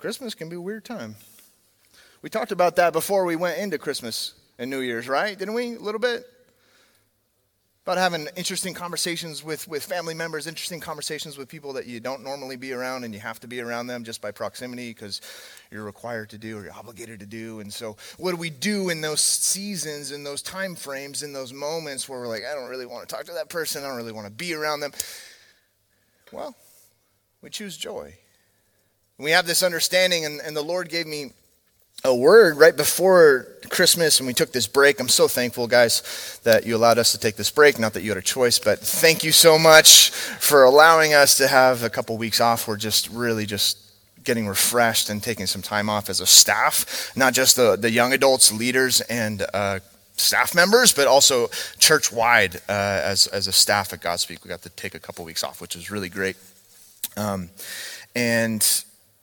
Christmas can be a weird time. We talked about that before we went into Christmas and New Year's, right? Didn't we? A little bit? About having interesting conversations with, with family members, interesting conversations with people that you don't normally be around and you have to be around them just by proximity because you're required to do or you're obligated to do. And so, what do we do in those seasons, in those time frames, in those moments where we're like, I don't really want to talk to that person, I don't really want to be around them? Well, we choose joy. We have this understanding, and, and the Lord gave me a word right before Christmas, and we took this break. I'm so thankful, guys, that you allowed us to take this break. Not that you had a choice, but thank you so much for allowing us to have a couple weeks off. We're just really just getting refreshed and taking some time off as a staff, not just the, the young adults, leaders, and uh, staff members, but also church wide uh, as, as a staff at Godspeak. We got to take a couple weeks off, which was really great. Um, and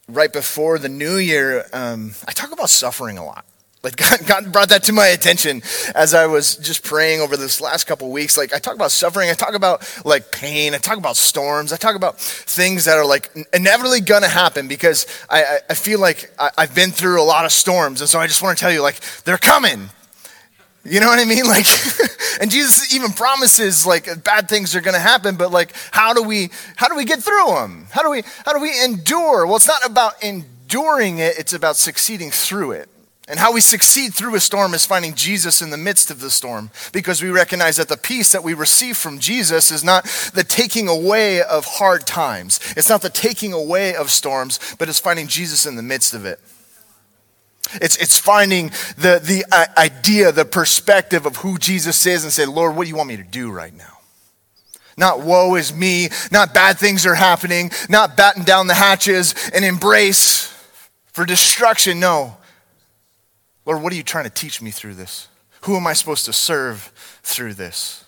right before the new year, um, I talk about suffering a lot. Like God, God, brought that to my attention as I was just praying over this last couple weeks. Like I talk about suffering, I talk about like pain, I talk about storms, I talk about things that are like inevitably gonna happen because I, I, I feel like I, I've been through a lot of storms, and so I just want to tell you like they're coming. You know what I mean? Like, and Jesus even promises like bad things are going to happen, but like, how do we, how do we get through them? How do we, how do we endure? Well, it's not about enduring it. It's about succeeding through it. And how we succeed through a storm is finding Jesus in the midst of the storm because we recognize that the peace that we receive from Jesus is not the taking away of hard times. It's not the taking away of storms, but it's finding Jesus in the midst of it. It's, it's finding the, the uh, idea, the perspective of who Jesus is and say, Lord, what do you want me to do right now? Not woe is me, not bad things are happening, not batten down the hatches and embrace for destruction. No. Lord, what are you trying to teach me through this? Who am I supposed to serve through this?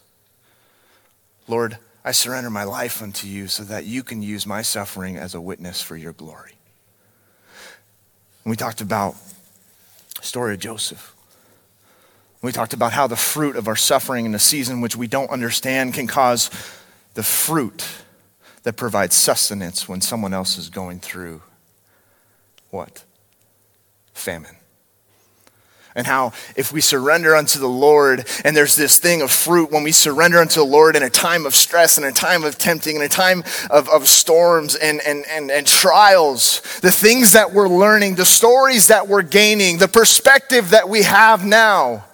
Lord, I surrender my life unto you so that you can use my suffering as a witness for your glory. And we talked about story of Joseph. We talked about how the fruit of our suffering in a season which we don't understand can cause the fruit that provides sustenance when someone else is going through what? Famine and how if we surrender unto the Lord, and there's this thing of fruit when we surrender unto the Lord in a time of stress, in a time of tempting, in a time of, of storms and, and, and, and trials, the things that we're learning, the stories that we're gaining, the perspective that we have now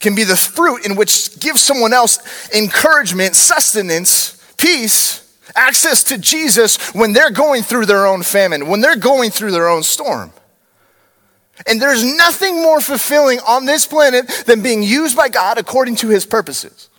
can be the fruit in which gives someone else encouragement, sustenance, peace, access to Jesus when they're going through their own famine, when they're going through their own storm. And there's nothing more fulfilling on this planet than being used by God according to his purposes.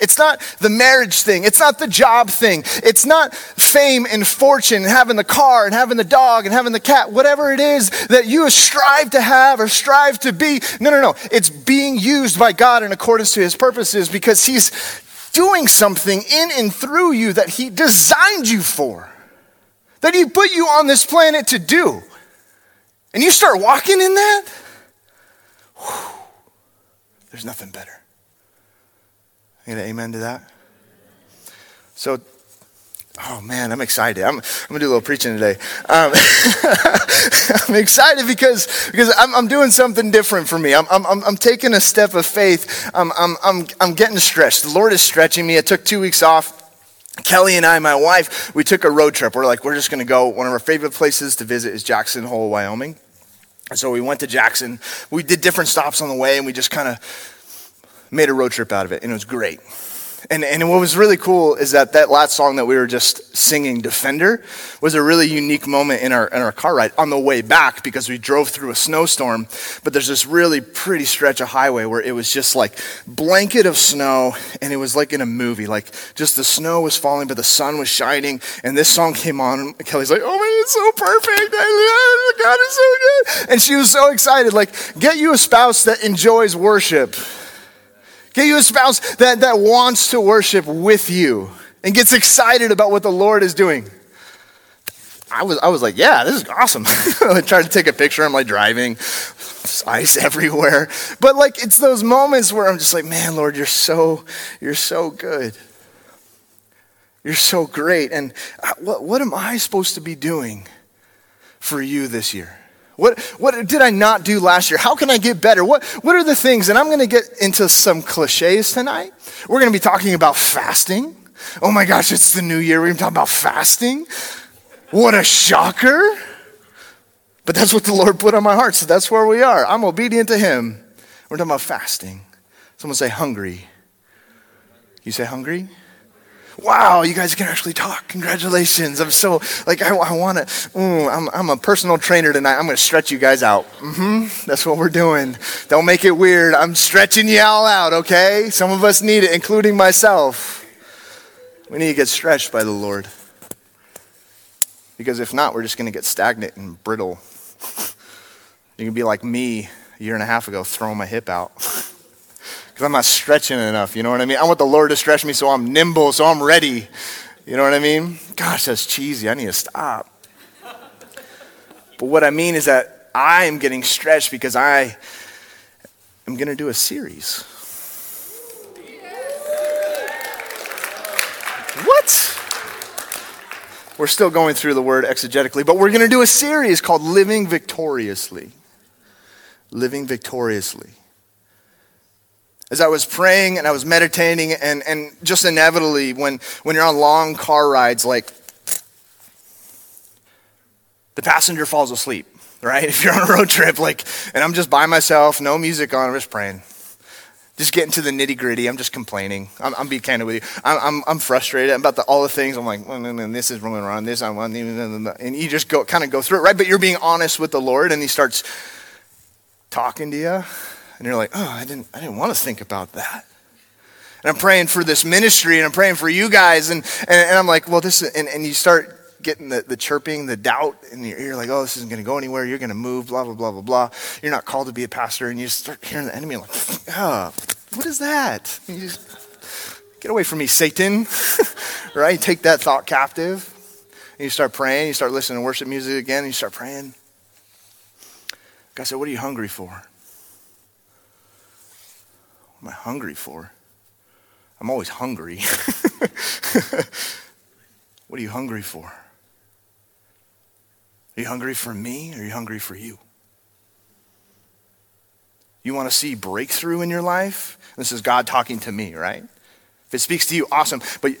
It's not the marriage thing. It's not the job thing. It's not fame and fortune and having the car and having the dog and having the cat, whatever it is that you strive to have or strive to be. No, no, no. It's being used by God in accordance to his purposes because he's doing something in and through you that he designed you for, that he put you on this planet to do and you start walking in that, whew, there's nothing better. You get amen to that? So, oh man, I'm excited. I'm, I'm gonna do a little preaching today. Um, I'm excited because, because I'm, I'm doing something different for me. I'm, I'm, I'm taking a step of faith. I'm, I'm, I'm, I'm getting stretched. The Lord is stretching me. I took two weeks off. Kelly and I, my wife, we took a road trip. We're like, we're just going to go. One of our favorite places to visit is Jackson Hole, Wyoming. And so we went to Jackson. We did different stops on the way, and we just kind of made a road trip out of it, and it was great. And, and what was really cool is that that last song that we were just singing, Defender, was a really unique moment in our, in our car ride on the way back because we drove through a snowstorm. But there's this really pretty stretch of highway where it was just like blanket of snow and it was like in a movie. Like just the snow was falling, but the sun was shining. And this song came on and Kelly's like, oh man, it's so perfect. Oh God is so good. And she was so excited. Like, get you a spouse that enjoys worship. Get you a spouse that, that wants to worship with you and gets excited about what the Lord is doing. I was, I was like, yeah, this is awesome. I tried to take a picture. I'm like driving, There's ice everywhere. But like, it's those moments where I'm just like, man, Lord, you're so, you're so good. You're so great. And uh, what, what am I supposed to be doing for you this year? What, what did I not do last year? How can I get better? What, what are the things? And I'm going to get into some cliches tonight. We're going to be talking about fasting. Oh my gosh, it's the new year. We're going to talk about fasting. What a shocker. But that's what the Lord put on my heart. So that's where we are. I'm obedient to Him. We're talking about fasting. Someone say hungry. You say hungry? Wow, you guys can actually talk. Congratulations. I'm so, like, I, I want to, I'm, I'm a personal trainer tonight. I'm going to stretch you guys out. Mm-hmm. That's what we're doing. Don't make it weird. I'm stretching you all out, okay? Some of us need it, including myself. We need to get stretched by the Lord. Because if not, we're just going to get stagnant and brittle. You can be like me a year and a half ago, throwing my hip out. because I'm not stretching enough. You know what I mean? I want the Lord to stretch me so I'm nimble, so I'm ready. You know what I mean? Gosh, that's cheesy. I need to stop. But what I mean is that I am getting stretched because I am going to do a series. What? We're still going through the word exegetically, but we're going to do a series called Living Victoriously. Living Victoriously as I was praying and I was meditating, and, and just inevitably, when, when you're on long car rides, like the passenger falls asleep, right? If you're on a road trip, like, and I'm just by myself, no music on, I'm just praying. Just getting to the nitty gritty. I'm just complaining. I'm, I'm being candid with you. I'm, I'm, I'm frustrated about the, all the things. I'm like, well, this is rolling around. This I'm and you just go kind of go through it, right? But you're being honest with the Lord, and He starts talking to you and you're like, oh, I didn't, I didn't want to think about that. And I'm praying for this ministry and I'm praying for you guys. And, and, and I'm like, well, this, and, and you start getting the, the chirping, the doubt in your ear, like, oh, this isn't going to go anywhere. You're going to move, blah, blah, blah, blah, blah. You're not called to be a pastor. And you start hearing the enemy, like, oh, what is that? And you just, get away from me, Satan. right? Take that thought captive. And you start praying. You start listening to worship music again. And you start praying. God said, what are you hungry for? Am I hungry for? I'm always hungry. what are you hungry for? Are you hungry for me or are you hungry for you? You want to see breakthrough in your life? This is God talking to me, right? If it speaks to you, awesome. But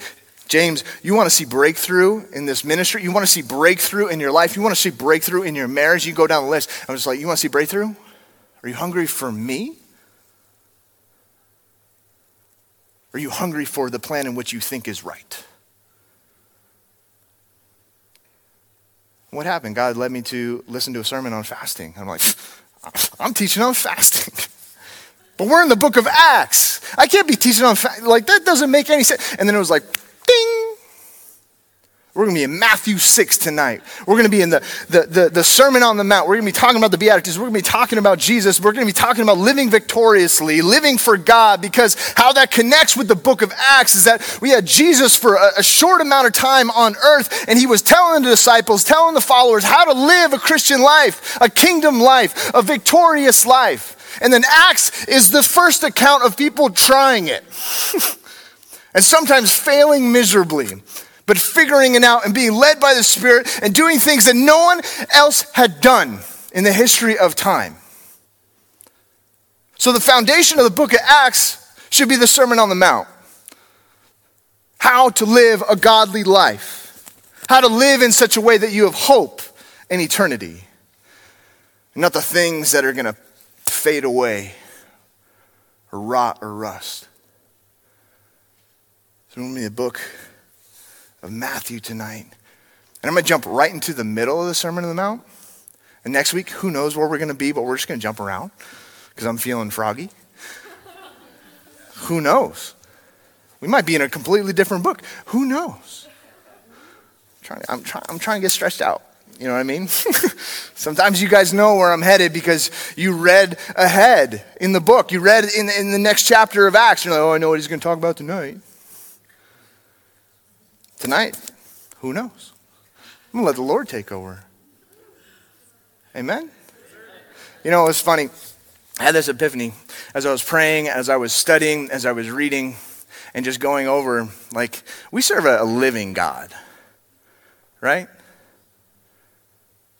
James, you want to see breakthrough in this ministry? You want to see breakthrough in your life? You want to see breakthrough in your marriage? You go down the list. I'm just like, you want to see breakthrough? Are you hungry for me? Are you hungry for the plan in which you think is right? What happened? God led me to listen to a sermon on fasting. I'm like, I'm teaching on fasting. but we're in the book of Acts. I can't be teaching on fasting. Like, that doesn't make any sense. And then it was like, we're going to be in Matthew 6 tonight. We're going to be in the, the, the, the, Sermon on the Mount. We're going to be talking about the Beatitudes. We're going to be talking about Jesus. We're going to be talking about living victoriously, living for God, because how that connects with the book of Acts is that we had Jesus for a, a short amount of time on earth, and he was telling the disciples, telling the followers how to live a Christian life, a kingdom life, a victorious life. And then Acts is the first account of people trying it. and sometimes failing miserably but figuring it out and being led by the Spirit and doing things that no one else had done in the history of time. So, the foundation of the book of Acts should be the Sermon on the Mount how to live a godly life, how to live in such a way that you have hope in eternity, not the things that are going to fade away or rot or rust. So, me the book of Matthew tonight. And I'm going to jump right into the middle of the Sermon on the Mount. And next week, who knows where we're going to be, but we're just going to jump around because I'm feeling froggy. who knows? We might be in a completely different book. Who knows? I'm trying, I'm, try, I'm trying to get stretched out. You know what I mean? Sometimes you guys know where I'm headed because you read ahead in the book. You read in, in the next chapter of Acts. You're like, oh, I know what he's going to talk about tonight. Tonight, who knows? I'm going to let the Lord take over. Amen? You know, it was funny. I had this epiphany as I was praying, as I was studying, as I was reading. and just going over, like, we serve a, living God, right?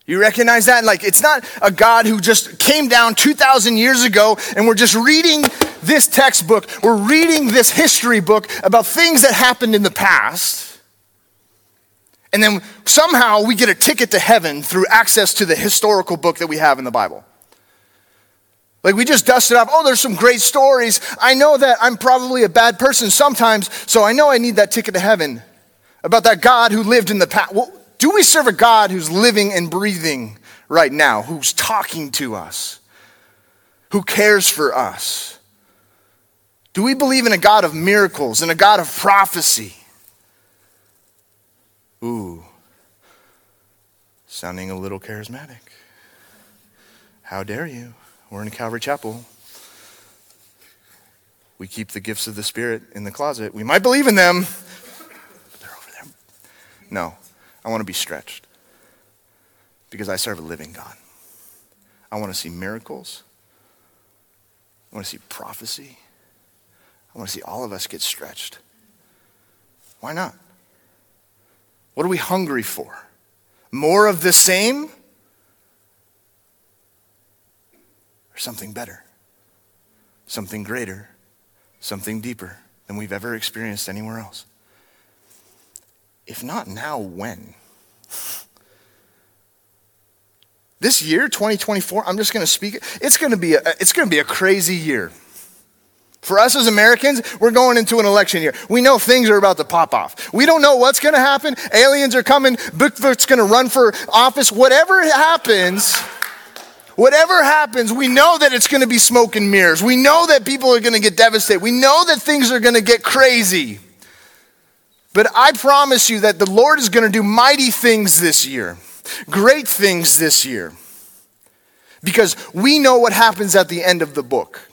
You recognize that? Like, it's not a God who just came down 2,000 years ago and we're just reading this textbook. We're reading this history book about things that happened in the past. And then somehow we get a ticket to heaven through access to the historical book that we have in the Bible. Like we just dusted off, oh, there's some great stories. I know that I'm probably a bad person sometimes, so I know I need that ticket to heaven about that God who lived in the past. Well, do we serve a God who's living and breathing right now, who's talking to us, who cares for us? Do we believe in a God of miracles and a God of prophecy? Ooh, sounding a little charismatic. How dare you? We're in Calvary Chapel. We keep the gifts of the Spirit in the closet. We might believe in them, but they're over there. No, I want to be stretched because I serve a living God. I want to see miracles. I want to see prophecy. I want to see all of us get stretched. Why not? What are we hungry for? More of the same? Or something better? Something greater? Something deeper than we've ever experienced anywhere else? If not now, when? This year, 2024, I'm just going to speak. It's going to be a, it's going to be a crazy year. For us as Americans, we're going into an election year. We know things are about to pop off. We don't know what's going to happen. Aliens are coming. Bigfoot's going to run for office. Whatever happens, whatever happens, we know that it's going to be smoke and mirrors. We know that people are going to get devastated. We know that things are going to get crazy. But I promise you that the Lord is going to do mighty things this year, great things this year, because we know what happens at the end of the book.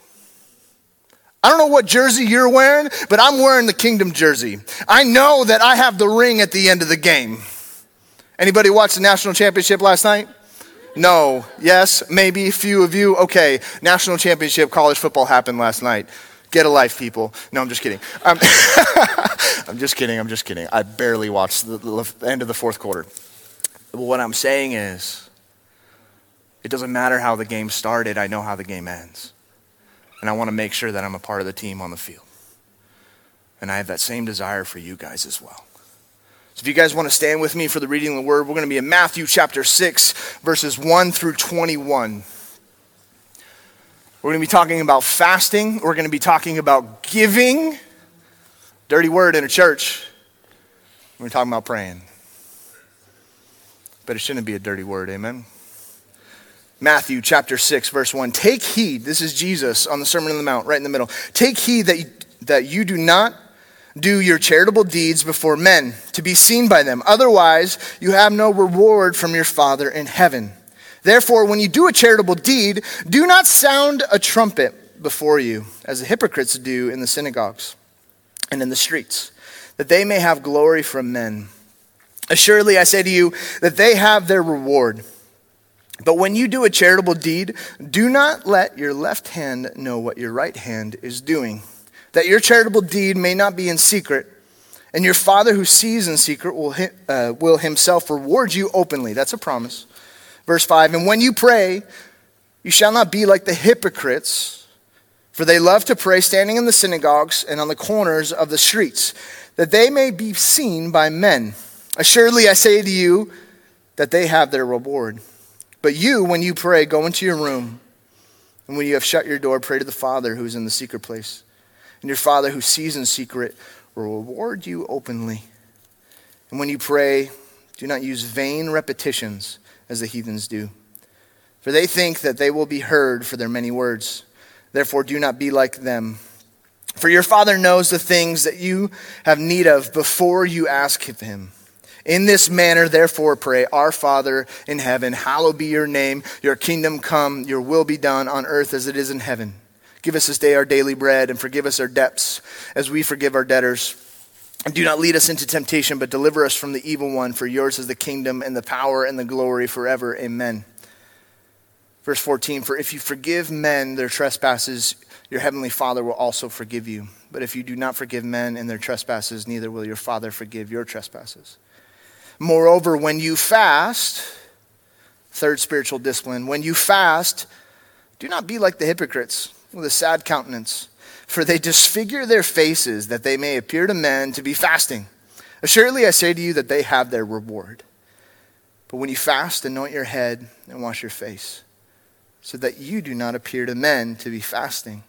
I don't know what jersey you're wearing, but I'm wearing the kingdom jersey. I know that I have the ring at the end of the game. Anybody watch the national championship last night? No. Yes. Maybe. A few of you. Okay. National championship college football happened last night. Get a life, people. No, I'm just kidding. Um, I'm just kidding. I'm just kidding. I barely watched the, the end of the fourth quarter. But what I'm saying is, it doesn't matter how the game started, I know how the game ends. And I want to make sure that I'm a part of the team on the field. And I have that same desire for you guys as well. So if you guys want to stand with me for the reading of the word, we're going to be in Matthew chapter 6, verses 1 through 21. We're going to be talking about fasting. We're going to be talking about giving. Dirty word in a church. We're talking about praying. But it shouldn't be a dirty word, amen? Matthew chapter 6, verse 1. Take heed, this is Jesus on the Sermon on the Mount, right in the middle. Take heed that you, that you do not do your charitable deeds before men to be seen by them. Otherwise, you have no reward from your Father in heaven. Therefore, when you do a charitable deed, do not sound a trumpet before you, as the hypocrites do in the synagogues and in the streets, that they may have glory from men. Assuredly, I say to you that they have their reward. But when you do a charitable deed, do not let your left hand know what your right hand is doing, that your charitable deed may not be in secret. And your Father who sees in secret will, uh, will himself reward you openly. That's a promise. Verse 5 And when you pray, you shall not be like the hypocrites, for they love to pray standing in the synagogues and on the corners of the streets, that they may be seen by men. Assuredly, I say to you that they have their reward. But you, when you pray, go into your room, and when you have shut your door, pray to the Father who is in the secret place. And your Father who sees in secret will reward you openly. And when you pray, do not use vain repetitions as the heathens do. For they think that they will be heard for their many words. Therefore, do not be like them. For your Father knows the things that you have need of before you ask of him. In this manner, therefore, pray, Our Father in heaven, hallowed be your name, your kingdom come, your will be done on earth as it is in heaven. Give us this day our daily bread, and forgive us our debts as we forgive our debtors and do not lead us into temptation, but deliver us from the evil one. For yours is the kingdom and the power and the glory forever. Amen. Verse 14 For if you forgive men their trespasses, your heavenly Father will also forgive you. But if you do not forgive men and their trespasses, neither will your Father forgive your trespasses. Moreover, when you fast, third spiritual discipline, when you fast, do not be like the hypocrites with a sad countenance, for they disfigure their faces that they may appear to men to be fasting. Assuredly, I say to you that they have their reward. But when you fast, anoint your head and wash your face, so that you do not appear to men to be fasting,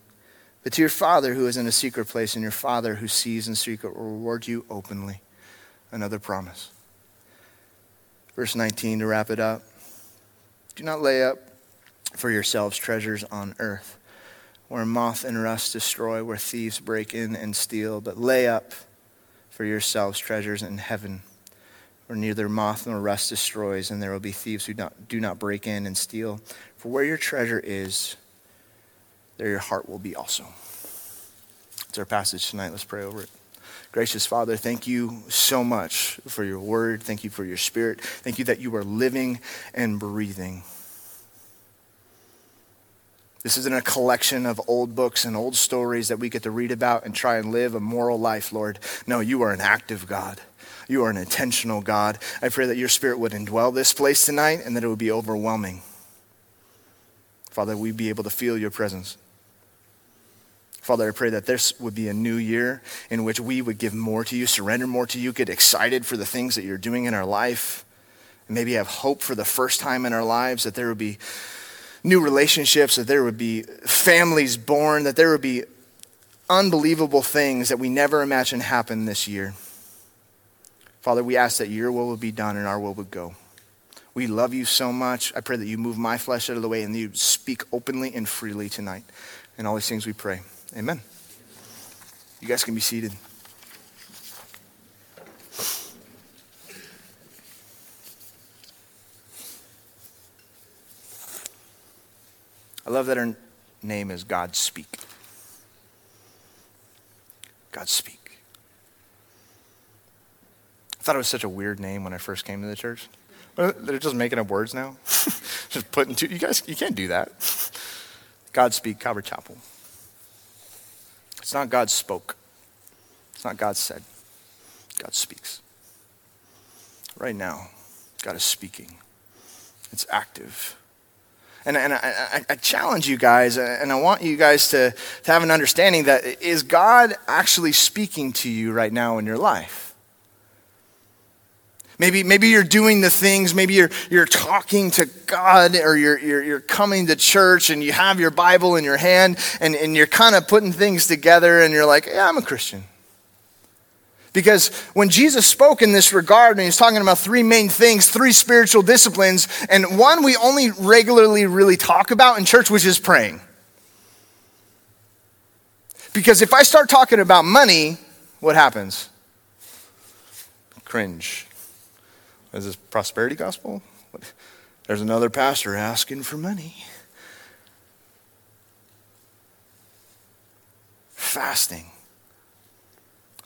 but to your Father who is in a secret place, and your Father who sees in secret will reward you openly. Another promise. Verse 19 to wrap it up. Do not lay up for yourselves treasures on earth, where moth and rust destroy, where thieves break in and steal, but lay up for yourselves treasures in heaven, where neither moth nor rust destroys, and there will be thieves who not, do not break in and steal. For where your treasure is, there your heart will be also. It's our passage tonight. Let's pray over it. Gracious Father, thank you so much for your word. Thank you for your spirit. Thank you that you are living and breathing. This isn't a collection of old books and old stories that we get to read about and try and live a moral life, Lord. No, you are an active God. You are an intentional God. I pray that your spirit would indwell this place tonight and that it would be overwhelming. Father, we'd be able to feel your presence. Father, I pray that this would be a new year in which we would give more to you, surrender more to you, get excited for the things that you're doing in our life, and maybe have hope for the first time in our lives, that there would be new relationships, that there would be families born, that there would be unbelievable things that we never imagined happen this year. Father, we ask that your will would be done and our will would go. We love you so much. I pray that you move my flesh out of the way and you speak openly and freely tonight. And all these things we pray. Amen. You guys can be seated. I love that her name is God Speak. God Speak. I thought it was such a weird name when I first came to the church. They're just making up words now. just putting two. You guys, you can't do that. God Speak, Calvary Chapel. It's not God spoke. It's not God said. God speaks. Right now, God is speaking. It's active. And, and I, I, challenge you guys, and I want you guys to, to have an understanding that is God actually speaking to you right now in your life? Maybe, maybe you're doing the things, maybe you're, you're talking to God or you're, you're, you're coming to church and you have your Bible in your hand and, and you're kind of putting things together and you're like, yeah, I'm a Christian. Because when Jesus spoke in this regard, and he's talking about three main things, three spiritual disciplines, and one we only regularly really talk about in church, which is praying. Because if I start talking about money, what happens? Cringe. Is this prosperity gospel? There's another pastor asking for money. Fasting.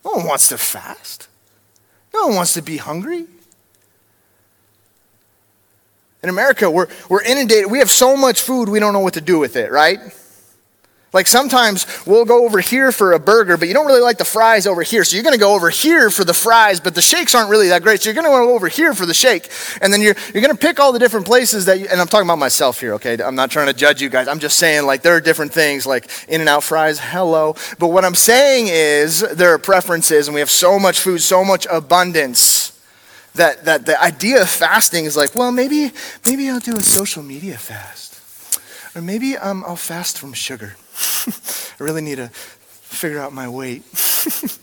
No one wants to fast. No one wants to be hungry. In America, we're, we're inundated. We have so much food, we don't know what to do with it, right? Like sometimes we'll go over here for a burger, but you don't really like the fries over here. So you're going to go over here for the fries, but the shakes aren't really that great. So you're going to go over here for the shake. And then you're, you're going to pick all the different places that, you, and I'm talking about myself here, okay? I'm not trying to judge you guys. I'm just saying, like, there are different things, like In-N-Out fries, hello. But what I'm saying is there are preferences, and we have so much food, so much abundance. That, that the idea of fasting is like, well, maybe, maybe I'll do a social media fast. Or maybe um, I'll fast from sugar. I really need to figure out my weight.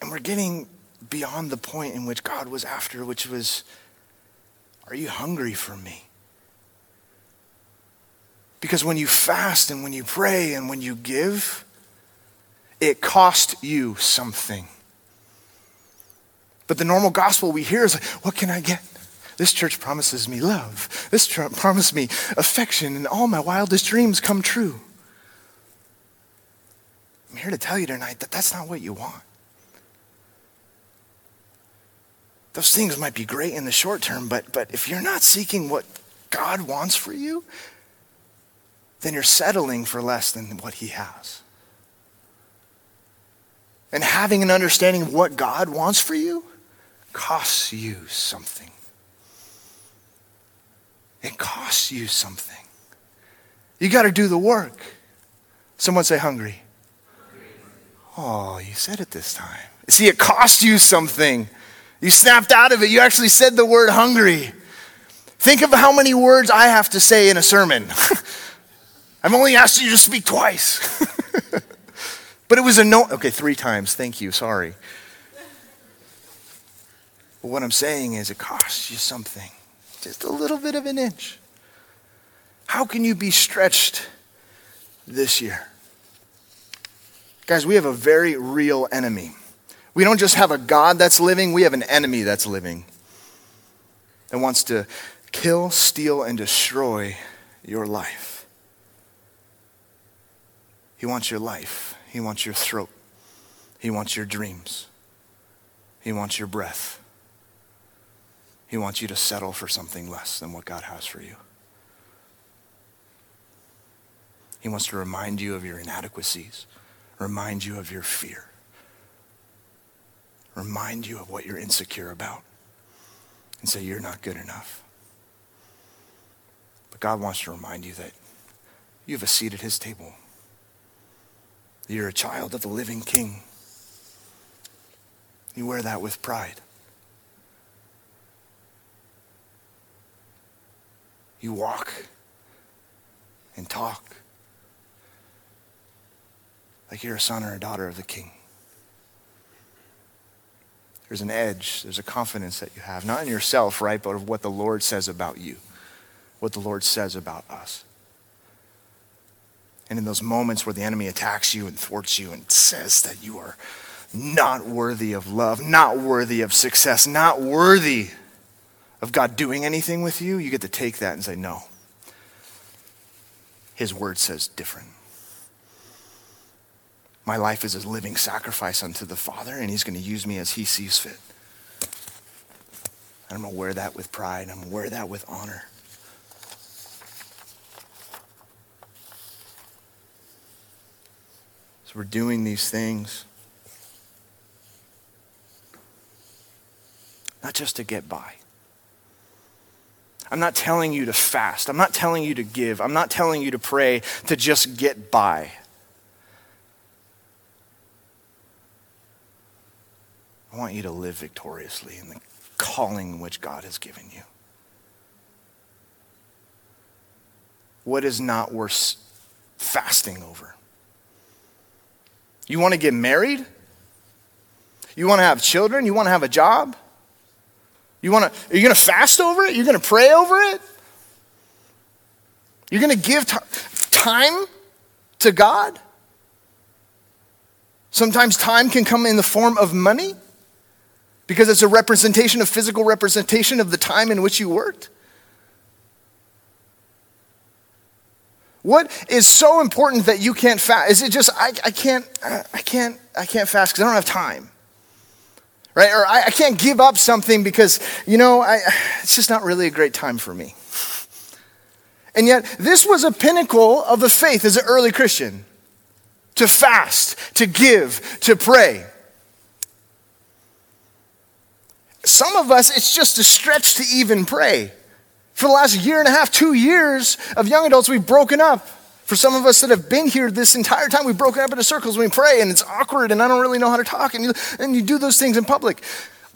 and we're getting beyond the point in which God was after, which was, Are you hungry for me? Because when you fast and when you pray and when you give, it cost you something. But the normal gospel we hear is like, what can I get? This church promises me love. This church promises me affection, and all my wildest dreams come true. I'm here to tell you tonight that that's not what you want. those things might be great in the short term, but, but if you're not seeking what God wants for you, then you're settling for less than what He has. And having an understanding of what God wants for you costs you something. It costs you something. You got to do the work. Someone say hungry. Oh, you said it this time. See, it cost you something. You snapped out of it. You actually said the word hungry. Think of how many words I have to say in a sermon. I've only asked you to speak twice. but it was a no. Okay, three times. Thank you. Sorry. But what I'm saying is, it costs you something. Just a little bit of an inch. How can you be stretched this year? Guys, we have a very real enemy. We don't just have a God that's living, we have an enemy that's living that wants to kill, steal, and destroy your life. He wants your life, He wants your throat, He wants your dreams, He wants your breath. He wants you to settle for something less than what God has for you. He wants to remind you of your inadequacies, remind you of your fear, remind you of what you're insecure about, and say, You're not good enough. But God wants to remind you that you have a seat at His table. You're a child of the living King. You wear that with pride. You walk and talk like you're a son or a daughter of the king. There's an edge, there's a confidence that you have, not in yourself, right, but of what the Lord says about you, what the Lord says about us. And in those moments where the enemy attacks you and thwarts you and says that you are not worthy of love, not worthy of success, not worthy of God doing anything with you, you get to take that and say, no. His word says different. My life is a living sacrifice unto the Father, and He's going to use me as He sees fit. And I'm going to wear that with pride. I'm going to wear that with honor. So we're doing these things not just to get by. I'm not telling you to fast. I'm not telling you to give. I'm not telling you to pray to just get by. I want you to live victoriously in the calling which God has given you. What is not worth fasting over? You want to get married? You want to have children? You want to have a job? You want to, are you going to fast over it? You're going to pray over it? You're going to give t- time to God? Sometimes time can come in the form of money because it's a representation, a physical representation of the time in which you worked. What is so important that you can't fast? Is it just I, I can't I can't I can't fast because I don't have time, right? Or I, I, can't give up something because you know I, it's just not really a great time for me. And yet, this was a pinnacle of the faith as an early Christian: to fast, to give, to pray. Some of us, it's just a stretch to even pray. For the last year and a half, two years of young adults, we've broken up. For some of us that have been here this entire time, we've broken up into circles. We pray, and it's awkward, and I don't really know how to talk, and you, and you do those things in public.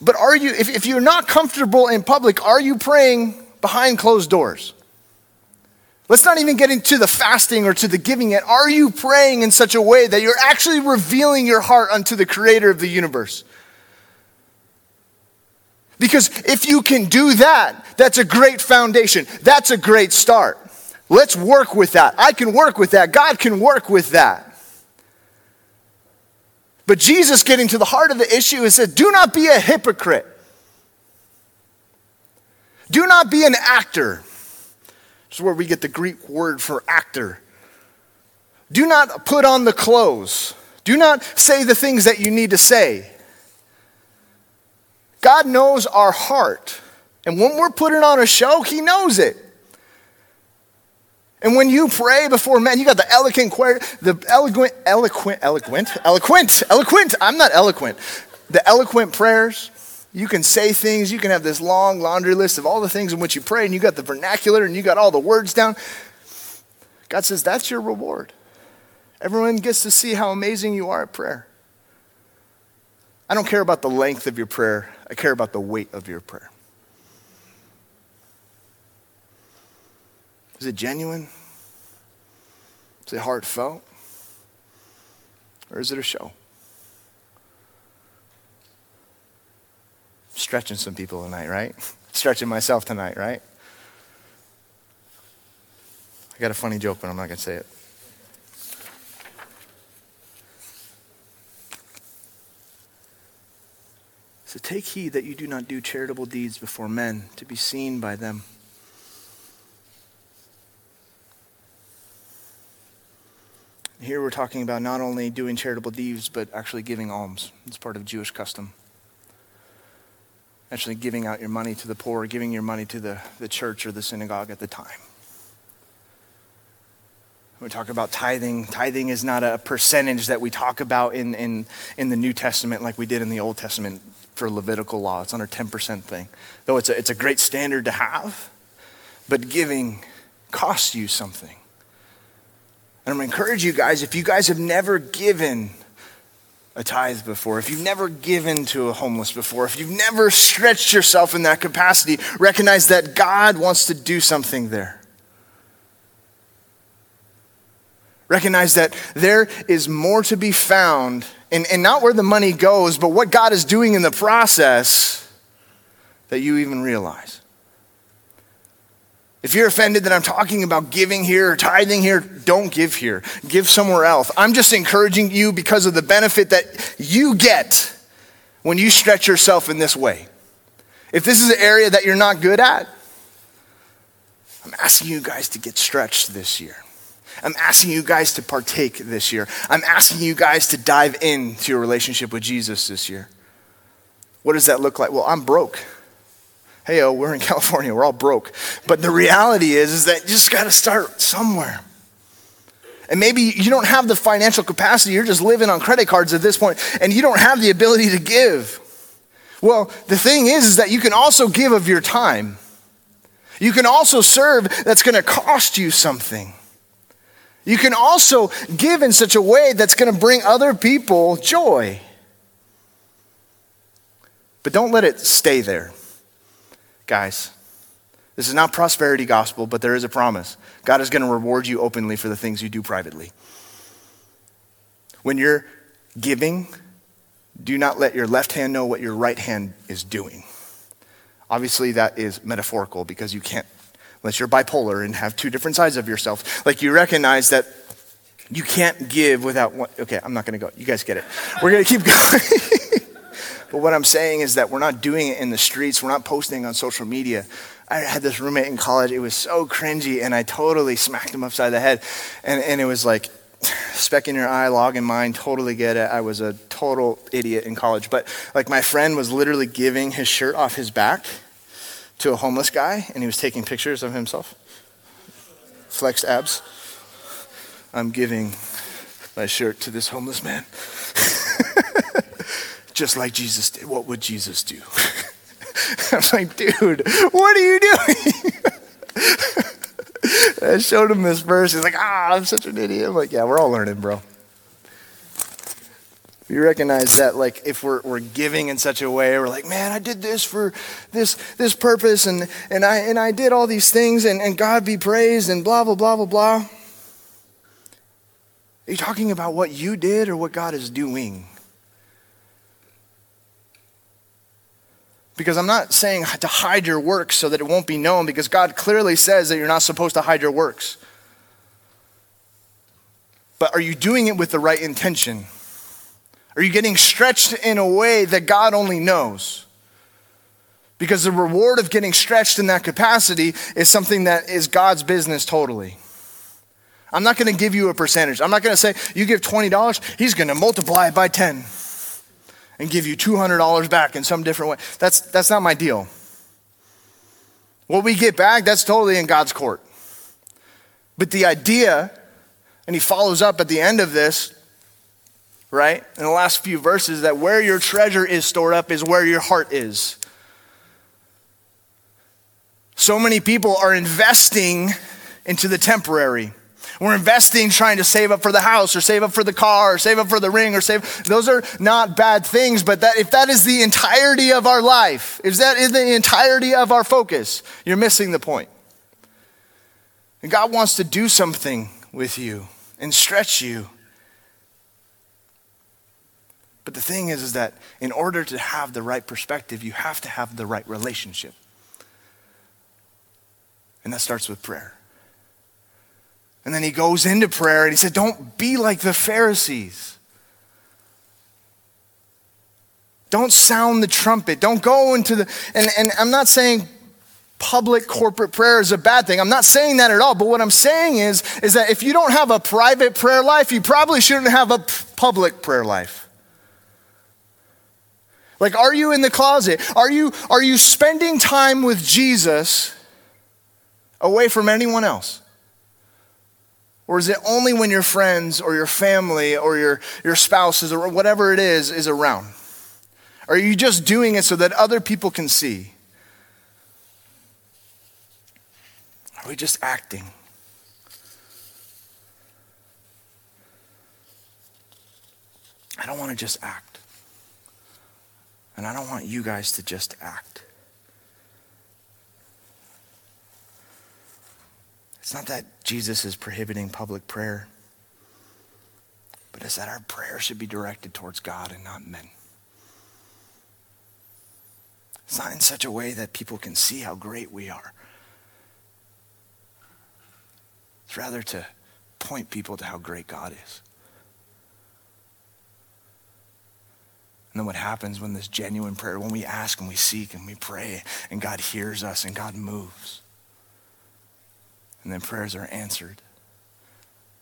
But are you, if, if you're not comfortable in public, are you praying behind closed doors? Let's not even get into the fasting or to the giving yet. Are you praying in such a way that you're actually revealing your heart unto the creator of the universe? Because if you can do that, that's a great foundation. That's a great start. Let's work with that. I can work with that. God can work with that. But Jesus, getting to the heart of the issue, is said, Do not be a hypocrite. Do not be an actor. This is where we get the Greek word for actor. Do not put on the clothes. Do not say the things that you need to say. God knows our heart. And when we're putting on a show, He knows it. And when you pray before men, you got the eloquent, the eloquent, eloquent, eloquent, eloquent, eloquent. I'm not eloquent. The eloquent prayers. You can say things. You can have this long laundry list of all the things in which you pray, and you got the vernacular, and you got all the words down. God says that's your reward. Everyone gets to see how amazing you are at prayer. I don't care about the length of your prayer. I care about the weight of your prayer. Is it genuine? Is it heartfelt? Or is it a show? Stretching some people tonight, right? Stretching myself tonight, right? I got a funny joke, but I'm not going to say it. So take heed that you do not do charitable deeds before men to be seen by them. Here we're talking about not only doing charitable deeds, but actually giving alms. It's part of Jewish custom. Actually, giving out your money to the poor, giving your money to the, the church or the synagogue at the time. We talk about tithing. Tithing is not a percentage that we talk about in, in, in the New Testament like we did in the Old Testament for Levitical law. It's under 10% thing. Though it's a, it's a great standard to have, but giving costs you something. And I'm going to encourage you guys if you guys have never given a tithe before, if you've never given to a homeless before, if you've never stretched yourself in that capacity, recognize that God wants to do something there. Recognize that there is more to be found, and, and not where the money goes, but what God is doing in the process that you even realize. If you're offended that I'm talking about giving here or tithing here, don't give here. Give somewhere else. I'm just encouraging you because of the benefit that you get when you stretch yourself in this way. If this is an area that you're not good at, I'm asking you guys to get stretched this year. I'm asking you guys to partake this year. I'm asking you guys to dive into your relationship with Jesus this year. What does that look like? Well, I'm broke hey, oh, we're in California, we're all broke. But the reality is, is that you just got to start somewhere. And maybe you don't have the financial capacity, you're just living on credit cards at this point, and you don't have the ability to give. Well, the thing is, is that you can also give of your time. You can also serve that's going to cost you something. You can also give in such a way that's going to bring other people joy. But don't let it stay there. Guys, this is not prosperity gospel, but there is a promise. God is going to reward you openly for the things you do privately. When you're giving, do not let your left hand know what your right hand is doing. Obviously, that is metaphorical because you can't, unless you're bipolar and have two different sides of yourself, like you recognize that you can't give without one. Okay, I'm not going to go. You guys get it. We're going to keep going. But what I'm saying is that we're not doing it in the streets, we're not posting on social media. I had this roommate in college, it was so cringy, and I totally smacked him upside the head. And, and it was like, speck in your eye, log in mine, totally get it. I was a total idiot in college. But like my friend was literally giving his shirt off his back to a homeless guy, and he was taking pictures of himself. Flexed abs. I'm giving my shirt to this homeless man. Just like Jesus did. What would Jesus do? I'm like, dude, what are you doing? I showed him this verse. He's like, ah, I'm such an idiot. I'm like, yeah, we're all learning, bro. We recognize that, like, if we're, we're giving in such a way, we're like, man, I did this for this this purpose, and, and, I, and I did all these things, and, and God be praised, and blah, blah, blah, blah, blah. Are you talking about what you did or what God is doing? Because I'm not saying to hide your works so that it won't be known, because God clearly says that you're not supposed to hide your works. But are you doing it with the right intention? Are you getting stretched in a way that God only knows? Because the reward of getting stretched in that capacity is something that is God's business totally. I'm not going to give you a percentage. I'm not going to say, you give $20, he's going to multiply it by 10. And give you $200 back in some different way. That's, that's not my deal. What we get back, that's totally in God's court. But the idea, and he follows up at the end of this, right? In the last few verses, that where your treasure is stored up is where your heart is. So many people are investing into the temporary. We're investing trying to save up for the house or save up for the car or save up for the ring or save. Those are not bad things, but that, if that is the entirety of our life, if that is the entirety of our focus, you're missing the point. And God wants to do something with you and stretch you. But the thing is, is that in order to have the right perspective, you have to have the right relationship. And that starts with prayer. And then he goes into prayer and he said, Don't be like the Pharisees. Don't sound the trumpet. Don't go into the. And, and I'm not saying public corporate prayer is a bad thing. I'm not saying that at all. But what I'm saying is, is that if you don't have a private prayer life, you probably shouldn't have a public prayer life. Like, are you in the closet? Are you, are you spending time with Jesus away from anyone else? Or is it only when your friends or your family or your, your spouses or whatever it is is around? Are you just doing it so that other people can see? Are we just acting? I don't want to just act. And I don't want you guys to just act. It's not that Jesus is prohibiting public prayer, but it's that our prayer should be directed towards God and not men. It's not in such a way that people can see how great we are. It's rather to point people to how great God is. And then what happens when this genuine prayer, when we ask and we seek and we pray and God hears us and God moves? And then prayers are answered,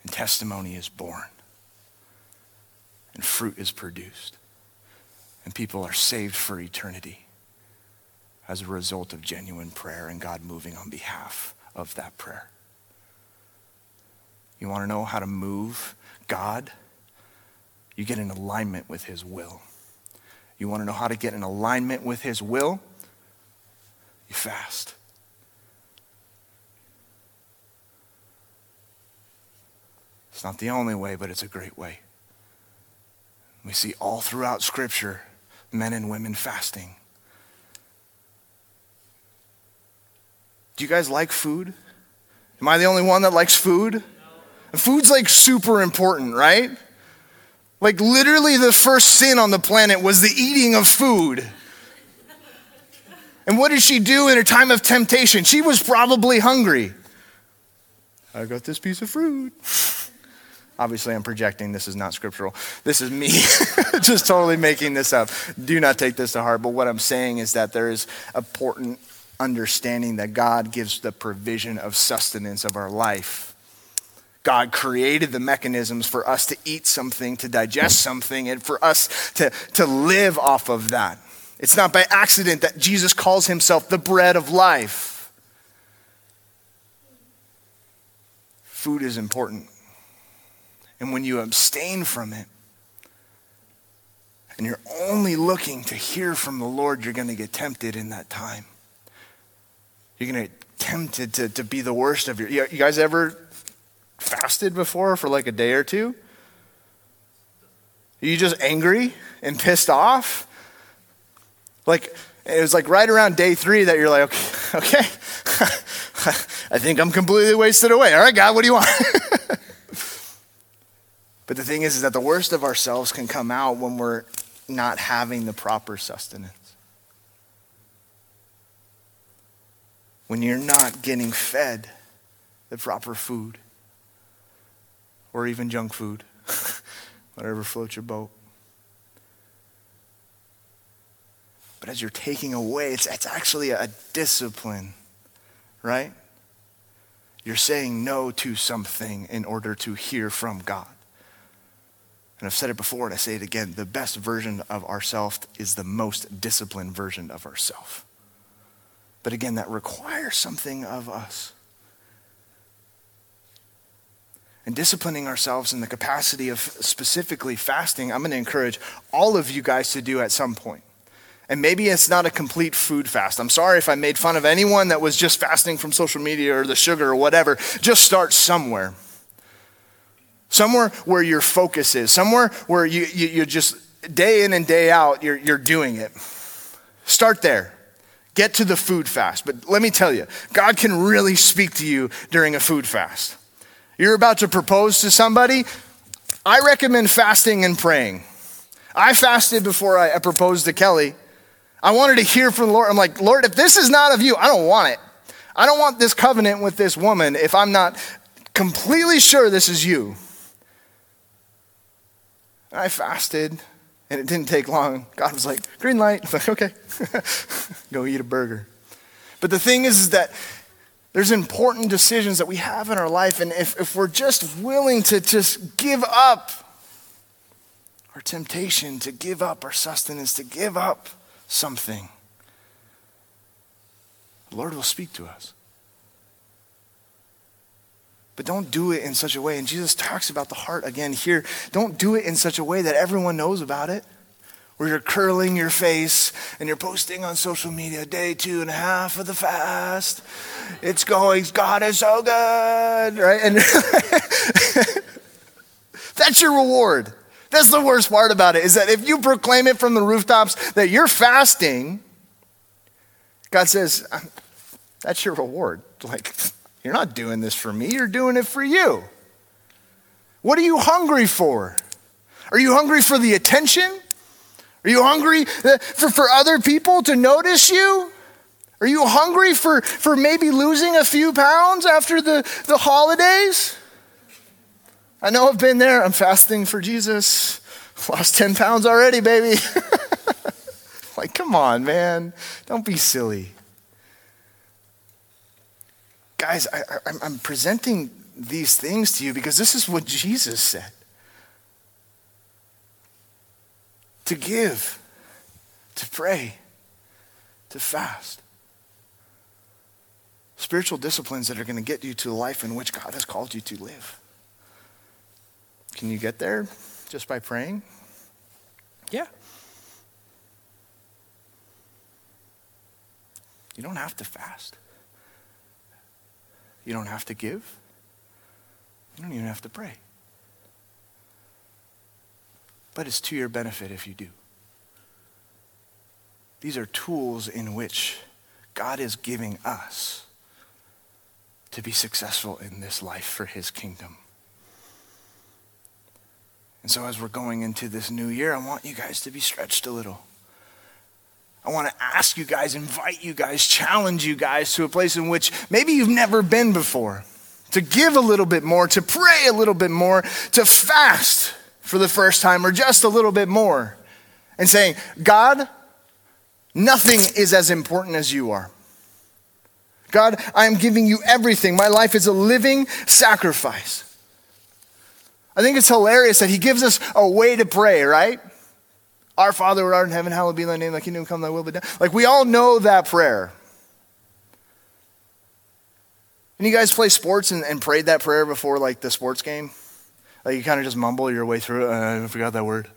and testimony is born, and fruit is produced, and people are saved for eternity as a result of genuine prayer and God moving on behalf of that prayer. You want to know how to move God? You get in alignment with His will. You want to know how to get in alignment with His will? You fast. It's not the only way, but it's a great way. We see all throughout Scripture men and women fasting. Do you guys like food? Am I the only one that likes food? Food's like super important, right? Like literally the first sin on the planet was the eating of food. And what did she do in her time of temptation? She was probably hungry. I got this piece of fruit. Obviously, I'm projecting. This is not scriptural. This is me just totally making this up. Do not take this to heart. But what I'm saying is that there is important understanding that God gives the provision of sustenance of our life. God created the mechanisms for us to eat something, to digest something, and for us to, to live off of that. It's not by accident that Jesus calls himself the bread of life. Food is important. And when you abstain from it, and you're only looking to hear from the Lord, you're going to get tempted in that time. You're going to get tempted to, to be the worst of your. You guys ever fasted before for like a day or two? Are you just angry and pissed off? Like, it was like right around day three that you're like, okay, okay. I think I'm completely wasted away. All right, God, what do you want? But the thing is, is that the worst of ourselves can come out when we're not having the proper sustenance. When you're not getting fed the proper food or even junk food, whatever floats your boat. But as you're taking away, it's, it's actually a discipline, right? You're saying no to something in order to hear from God. And I've said it before and I say it again the best version of ourself is the most disciplined version of ourself. But again, that requires something of us. And disciplining ourselves in the capacity of specifically fasting, I'm going to encourage all of you guys to do at some point. And maybe it's not a complete food fast. I'm sorry if I made fun of anyone that was just fasting from social media or the sugar or whatever. Just start somewhere. Somewhere where your focus is, somewhere where you, you, you just, day in and day out, you're, you're doing it. Start there. Get to the food fast. But let me tell you, God can really speak to you during a food fast. You're about to propose to somebody, I recommend fasting and praying. I fasted before I proposed to Kelly. I wanted to hear from the Lord. I'm like, Lord, if this is not of you, I don't want it. I don't want this covenant with this woman if I'm not completely sure this is you. I fasted, and it didn't take long. God was like, green light. I was like, okay, go eat a burger. But the thing is, is that there's important decisions that we have in our life, and if, if we're just willing to just give up our temptation, to give up our sustenance, to give up something, the Lord will speak to us. But don't do it in such a way, and Jesus talks about the heart again here. Don't do it in such a way that everyone knows about it, where you're curling your face and you're posting on social media, day two and a half of the fast. It's going, God is so good, right? And that's your reward. That's the worst part about it, is that if you proclaim it from the rooftops that you're fasting, God says, that's your reward. Like, you're not doing this for me, you're doing it for you. What are you hungry for? Are you hungry for the attention? Are you hungry uh, for, for other people to notice you? Are you hungry for, for maybe losing a few pounds after the, the holidays? I know I've been there. I'm fasting for Jesus. Lost 10 pounds already, baby. like, come on, man. Don't be silly. Guys, I, am presenting these things to you because this is what Jesus said to give, to pray, to fast. Spiritual disciplines that are going to get you to the life in which God has called you to live. Can you get there just by praying? Yeah. You don't have to fast. You don't have to give. You don't even have to pray. But it's to your benefit if you do. These are tools in which God is giving us to be successful in this life for his kingdom. And so, as we're going into this new year, I want you guys to be stretched a little. I want to ask you guys, invite you guys, challenge you guys to a place in which maybe you've never been before. To give a little bit more, to pray a little bit more, to fast for the first time or just a little bit more. And saying, God, nothing is as important as you are. God, I am giving you everything. My life is a living sacrifice. I think it's hilarious that he gives us a way to pray, right? Our Father who art in heaven, hallowed be thy name, thy kingdom come, thy will be done. Like we all know that prayer. And you guys play sports and, and prayed that prayer before like the sports game? Like you kind of just mumble your way through it. Uh, I forgot that word.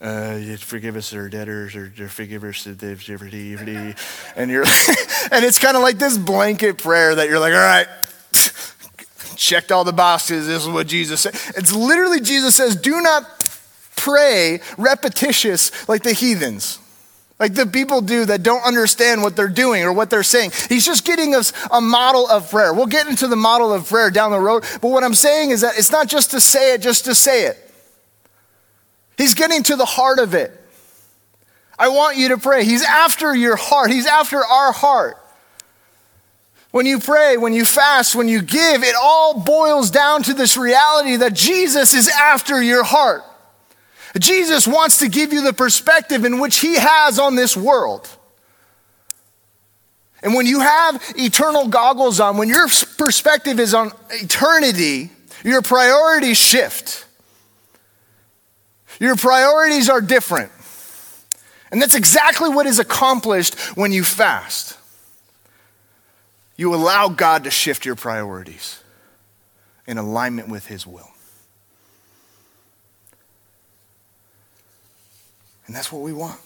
Uh, forgive us our debtors or forgive us the and you're and it's kind of like this blanket prayer that you're like all right checked all the boxes. This is what Jesus said. It's literally Jesus says, do not pray repetitious like the heathens. Like the people do that don't understand what they're doing or what they're saying. He's just getting us a model of prayer. We'll get into the model of prayer down the road, but what I'm saying is that it's not just to say it just to say it. He's getting to the heart of it. I want you to pray. He's after your heart. He's after our heart. When you pray, when you fast, when you give, it all boils down to this reality that Jesus is after your heart. Jesus wants to give you the perspective in which he has on this world. And when you have eternal goggles on, when your perspective is on eternity, your priorities shift. Your priorities are different. And that's exactly what is accomplished when you fast. You allow God to shift your priorities in alignment with His will. And that's what we want.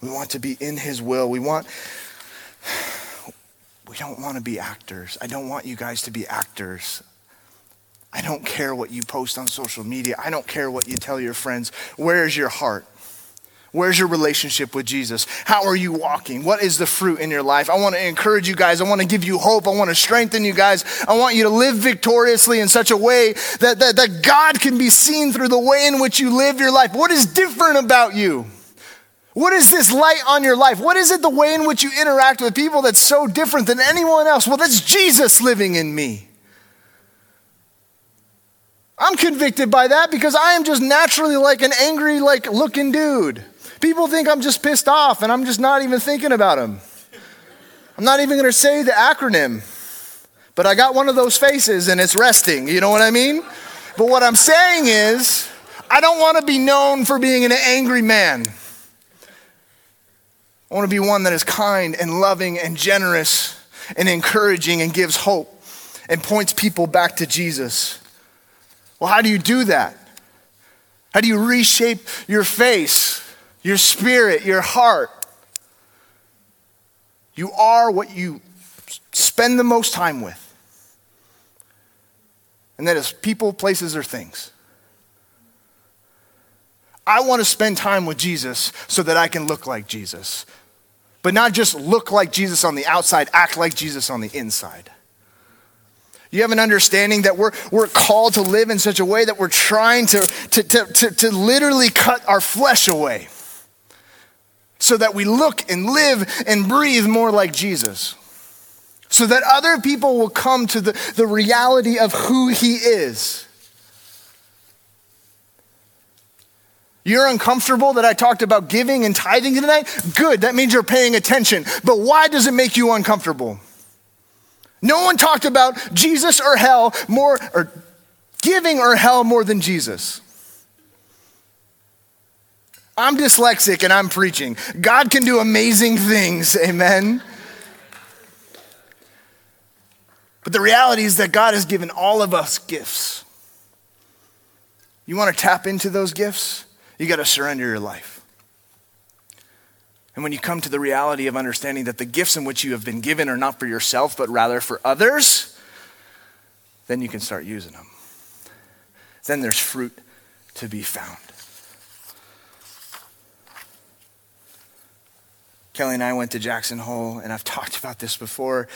We want to be in His will. We want, we don't want to be actors. I don't want you guys to be actors. I don't care what you post on social media. I don't care what you tell your friends. Where's your heart? Where's your relationship with Jesus? How are you walking? What is the fruit in your life? I want to encourage you guys. I want to give you hope. I want to strengthen you guys. I want you to live victoriously in such a way that, that, that God can be seen through the way in which you live your life. What is different about you? What is this light on your life? What is it the way in which you interact with people that's so different than anyone else? Well, that's Jesus living in me. I'm convicted by that because I am just naturally like an angry, like looking dude. People think I'm just pissed off and I'm just not even thinking about them. I'm not even going to say the acronym, but I got one of those faces and it's resting. You know what I mean? But what I'm saying is, I don't want to be known for being an angry man. I want to be one that is kind and loving and generous and encouraging and gives hope and points people back to Jesus. Well, how do you do that? How do you reshape your face? Your spirit, your heart. You are what you spend the most time with. And that is people, places, or things. I want to spend time with Jesus so that I can look like Jesus. But not just look like Jesus on the outside, act like Jesus on the inside. You have an understanding that we're, we're called to live in such a way that we're trying to, to, to, to, to literally cut our flesh away so that we look and live and breathe more like Jesus. So that other people will come to the, the reality of who he is. You're uncomfortable that I talked about giving and tithing tonight? Good, that means you're paying attention. But why does it make you uncomfortable? No one talked about Jesus or hell more, or giving or hell more than Jesus. I'm dyslexic and I'm preaching. God can do amazing things, amen? But the reality is that God has given all of us gifts. You want to tap into those gifts? You got to surrender your life. And when you come to the reality of understanding that the gifts in which you have been given are not for yourself, but rather for others, then you can start using them. Then there's fruit to be found. Kelly and I went to Jackson Hole, and I've talked about this before.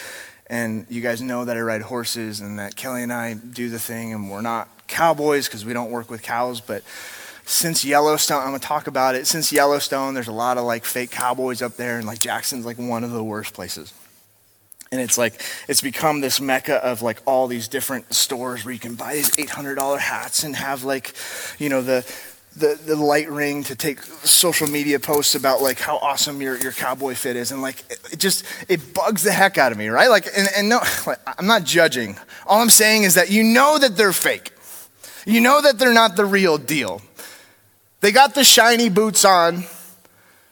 And you guys know that I ride horses, and that Kelly and I do the thing, and we're not cowboys because we don't work with cows. But since Yellowstone, I'm gonna talk about it. Since Yellowstone, there's a lot of like fake cowboys up there, and like Jackson's like one of the worst places. And it's like, it's become this mecca of like all these different stores where you can buy these $800 hats and have like, you know, the, the, the light ring to take social media posts about like how awesome your, your cowboy fit is. And like it, it just it bugs the heck out of me right? Like and, and no like, i'm not judging. All i'm saying is that you know that they're fake. You know that they're not the real deal. They got the shiny boots on.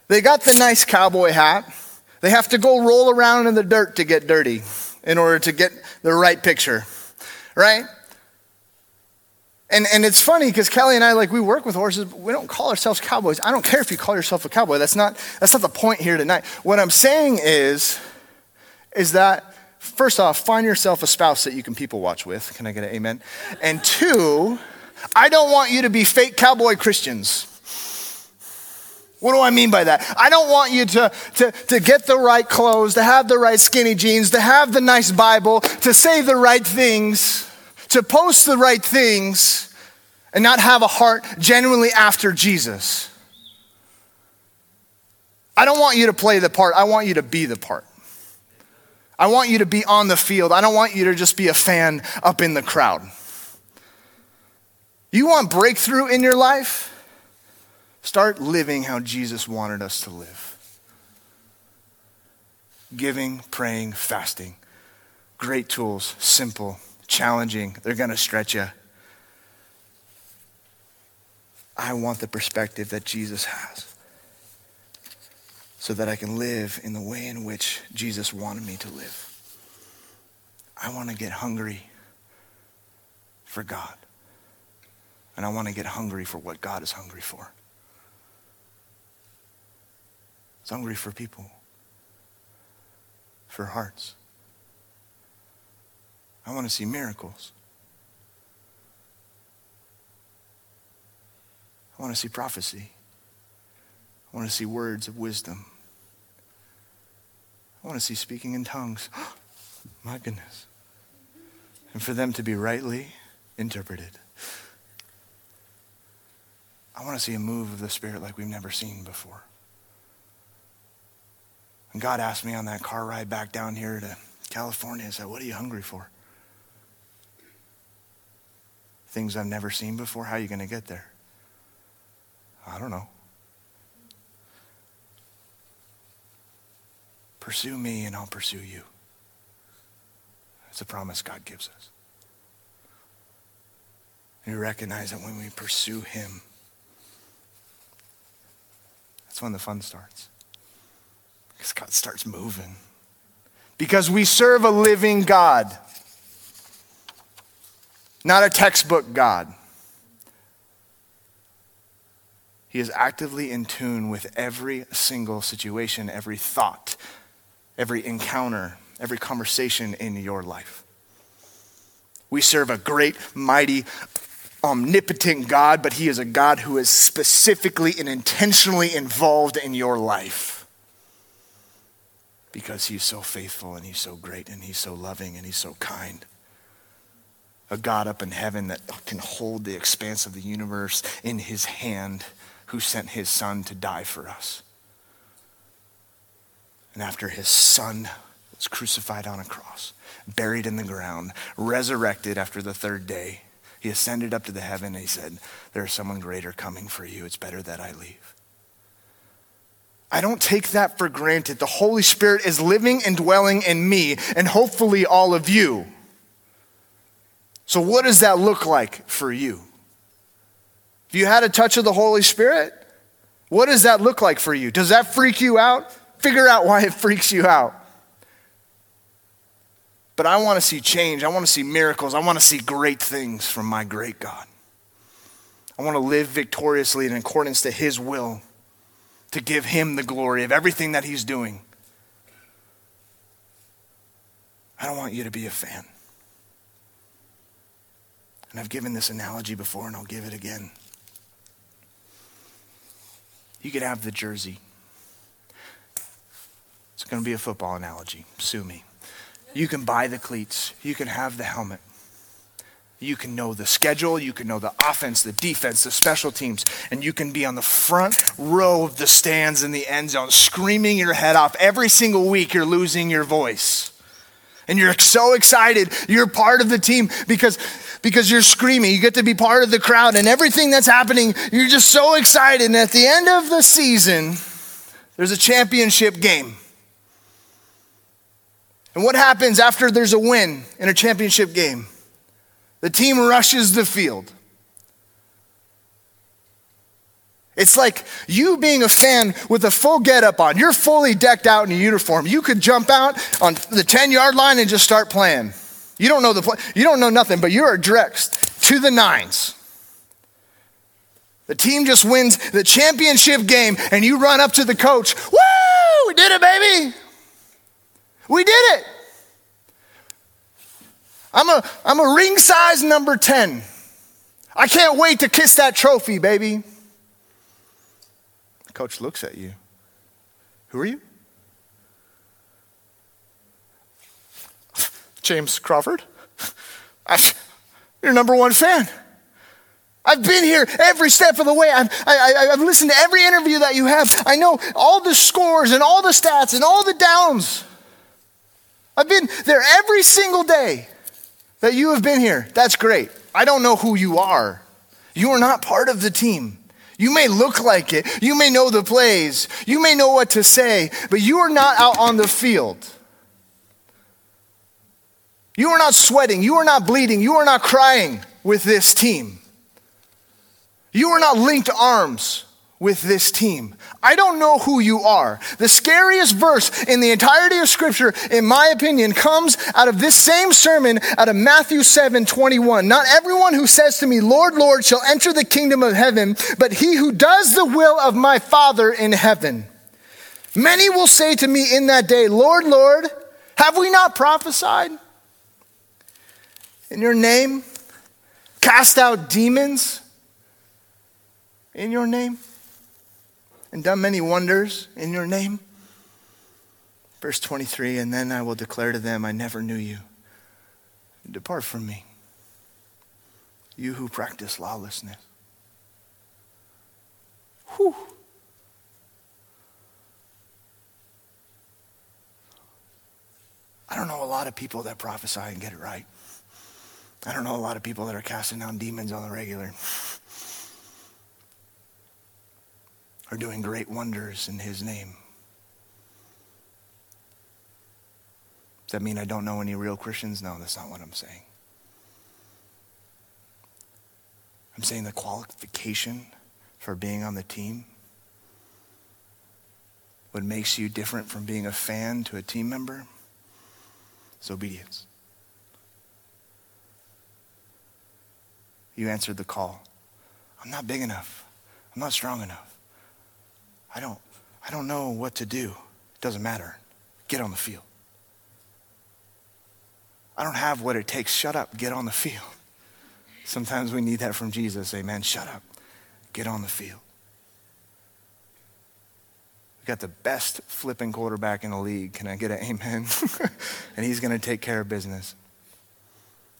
They got the nice cowboy hat. They have to go roll around in the dirt to get dirty in order to get the right picture right and, and it's funny because Kelly and I, like, we work with horses, but we don't call ourselves cowboys. I don't care if you call yourself a cowboy. That's not, that's not the point here tonight. What I'm saying is, is that, first off, find yourself a spouse that you can people watch with. Can I get an amen? And two, I don't want you to be fake cowboy Christians. What do I mean by that? I don't want you to, to, to get the right clothes, to have the right skinny jeans, to have the nice Bible, to say the right things to post the right things and not have a heart genuinely after Jesus. I don't want you to play the part, I want you to be the part. I want you to be on the field. I don't want you to just be a fan up in the crowd. You want breakthrough in your life? Start living how Jesus wanted us to live giving, praying, fasting. Great tools, simple challenging, they're going to stretch you. I want the perspective that Jesus has so that I can live in the way in which Jesus wanted me to live. I want to get hungry for God. And I want to get hungry for what God is hungry for. It's hungry for people, for hearts. I want to see miracles. I want to see prophecy. I want to see words of wisdom. I want to see speaking in tongues. My goodness. And for them to be rightly interpreted. I want to see a move of the Spirit like we've never seen before. And God asked me on that car ride back down here to California, He said, What are you hungry for? Things I've never seen before. How are you going to get there? I don't know. Pursue me and I'll pursue you. It's a promise God gives us. We recognize that when we pursue Him, that's when the fun starts. Because God starts moving. Because we serve a living God, not a textbook God. He is actively in tune with every single situation, every thought, every encounter, every conversation in your life. We serve a great, mighty, omnipotent God, but He is a God who is specifically and intentionally involved in your life because He's so faithful and He's so great and He's so loving and He's so kind. A God up in heaven that can hold the expanse of the universe in His hand, who sent His Son to die for us. And after His Son was crucified on a cross, buried in the ground, resurrected after the third day, he ascended up to the heaven and he said, There's someone greater coming for you. It's better that I leave. I don't take that for granted. The Holy Spirit is living and dwelling in me and hopefully all of you. So, what does that look like for you? If you had a touch of the Holy Spirit, what does that look like for you? Does that freak you out? Figure out why it freaks you out. But I want to see change. I want to see miracles. I want to see great things from my great God. I want to live victoriously in accordance to His will, to give Him the glory of everything that He's doing. I don't want you to be a fan. And I've given this analogy before, and I'll give it again. You could have the jersey. It's going to be a football analogy. Sue me. You can buy the cleats, you can have the helmet. You can know the schedule, you can know the offense, the defense, the special teams, and you can be on the front row of the stands in the end zone, screaming your head off. Every single week, you're losing your voice. And you're so excited. You're part of the team because, because you're screaming. You get to be part of the crowd, and everything that's happening, you're just so excited. And at the end of the season, there's a championship game. And what happens after there's a win in a championship game? The team rushes the field. It's like you being a fan with a full getup on. You're fully decked out in a uniform. You could jump out on the 10 yard line and just start playing. You don't know the play, you don't know nothing, but you are dressed to the nines. The team just wins the championship game, and you run up to the coach. Woo! We did it, baby! We did it. I'm a, I'm a ring size number 10. I can't wait to kiss that trophy, baby. Coach looks at you. Who are you? James Crawford. I, your number one fan. I've been here every step of the way. I've, I, have listened to every interview that you have. I know all the scores and all the stats and all the downs. I've been there every single day that you have been here. That's great. I don't know who you are. You are not part of the team. You may look like it. You may know the plays. You may know what to say, but you are not out on the field. You are not sweating. You are not bleeding. You are not crying with this team. You are not linked arms with this team. I don't know who you are. The scariest verse in the entirety of Scripture, in my opinion, comes out of this same sermon out of Matthew 7 21. Not everyone who says to me, Lord, Lord, shall enter the kingdom of heaven, but he who does the will of my Father in heaven. Many will say to me in that day, Lord, Lord, have we not prophesied? In your name, cast out demons in your name? And done many wonders in your name? Verse 23 And then I will declare to them, I never knew you. Depart from me, you who practice lawlessness. Whew. I don't know a lot of people that prophesy and get it right. I don't know a lot of people that are casting down demons on the regular. Are doing great wonders in his name. Does that mean I don't know any real Christians? No, that's not what I'm saying. I'm saying the qualification for being on the team, what makes you different from being a fan to a team member, is obedience. You answered the call. I'm not big enough. I'm not strong enough. I don't, I don't know what to do. It doesn't matter. Get on the field. I don't have what it takes. Shut up. Get on the field. Sometimes we need that from Jesus. Amen. Shut up. Get on the field. We got the best flipping quarterback in the league. Can I get an amen? and he's going to take care of business.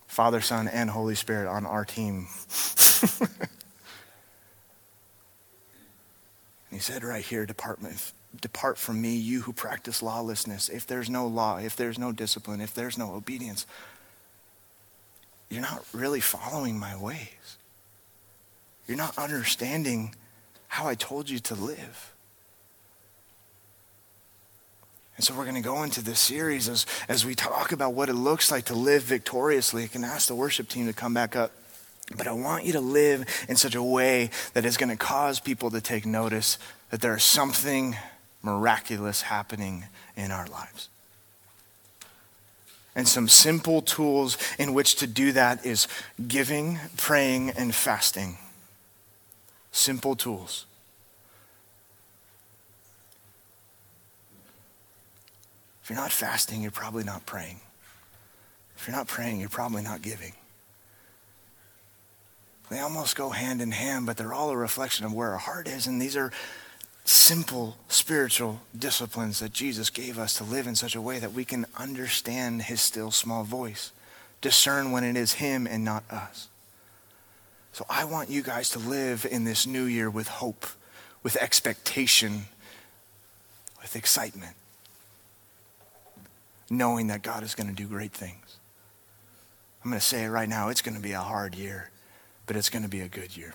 Father, Son, and Holy Spirit on our team. he said right here, depart, depart from me, you who practice lawlessness. If there's no law, if there's no discipline, if there's no obedience, you're not really following my ways. You're not understanding how I told you to live. And so we're going to go into this series as, as we talk about what it looks like to live victoriously. I can ask the worship team to come back up. But I want you to live in such a way that is going to cause people to take notice that there is something miraculous happening in our lives. And some simple tools in which to do that is giving, praying, and fasting. Simple tools. If you're not fasting, you're probably not praying. If you're not praying, you're probably not giving. They almost go hand in hand, but they're all a reflection of where our heart is. And these are simple spiritual disciplines that Jesus gave us to live in such a way that we can understand his still small voice, discern when it is him and not us. So I want you guys to live in this new year with hope, with expectation, with excitement, knowing that God is going to do great things. I'm going to say it right now it's going to be a hard year but it's going to be a good year.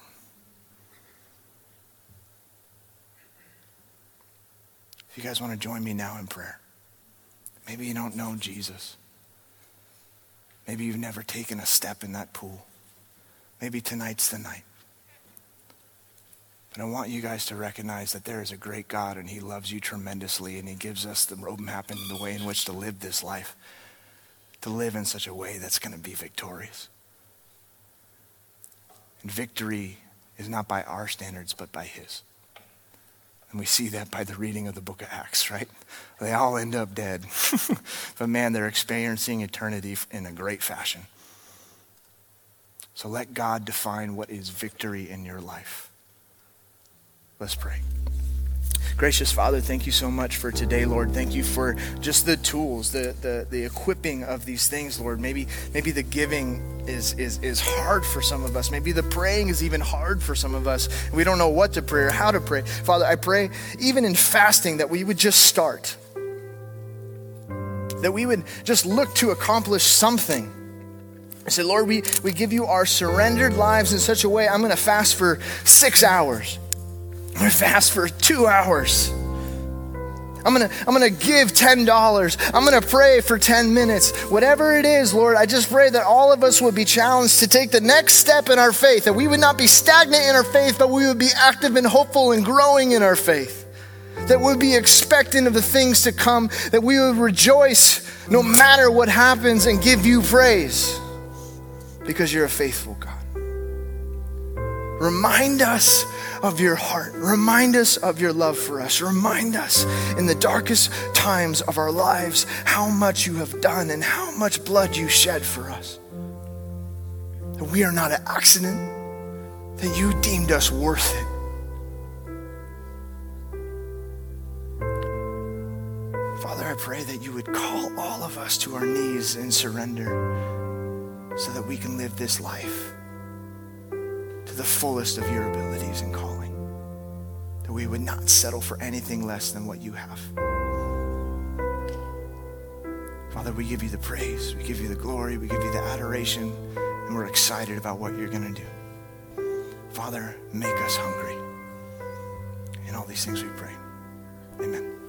If you guys want to join me now in prayer, maybe you don't know Jesus. Maybe you've never taken a step in that pool. Maybe tonight's the night. But I want you guys to recognize that there is a great God and He loves you tremendously and He gives us the roadmap and the way in which to live this life, to live in such a way that's going to be victorious. And victory is not by our standards, but by His. And we see that by the reading of the book of Acts, right? They all end up dead. but man, they're experiencing eternity in a great fashion. So let God define what is victory in your life. Let's pray. Gracious Father, thank you so much for today, Lord. Thank you for just the tools, the, the, the equipping of these things, Lord. Maybe, maybe the giving is, is, is hard for some of us. Maybe the praying is even hard for some of us. We don't know what to pray or how to pray. Father, I pray, even in fasting, that we would just start. That we would just look to accomplish something. I said, Lord, we, we give you our surrendered lives in such a way. I'm going to fast for six hours. I'm to fast for two hours. I'm I'm gonna, I'm gonna give $10. I'm gonna pray for 10 minutes. Whatever it is, Lord, I just pray that all of us would be challenged to take the next step in our faith, that we would not be stagnant in our faith, but we would be active and hopeful and growing in our faith. That we would be expectant of the things to come, that we would rejoice no matter what happens and give you praise because you're a faithful God. Remind us of your heart. Remind us of your love for us. Remind us in the darkest times of our lives how much you have done and how much blood you shed for us. That we are not an accident, that you deemed us worth it. Father, I pray that you would call all of us to our knees in surrender so that we can live this life to the fullest of your abilities and calling. That we would not settle for anything less than what you have. Father, we give you the praise, we give you the glory, we give you the adoration, and we're excited about what you're going to do. Father, make us hungry. In all these things we pray. Amen.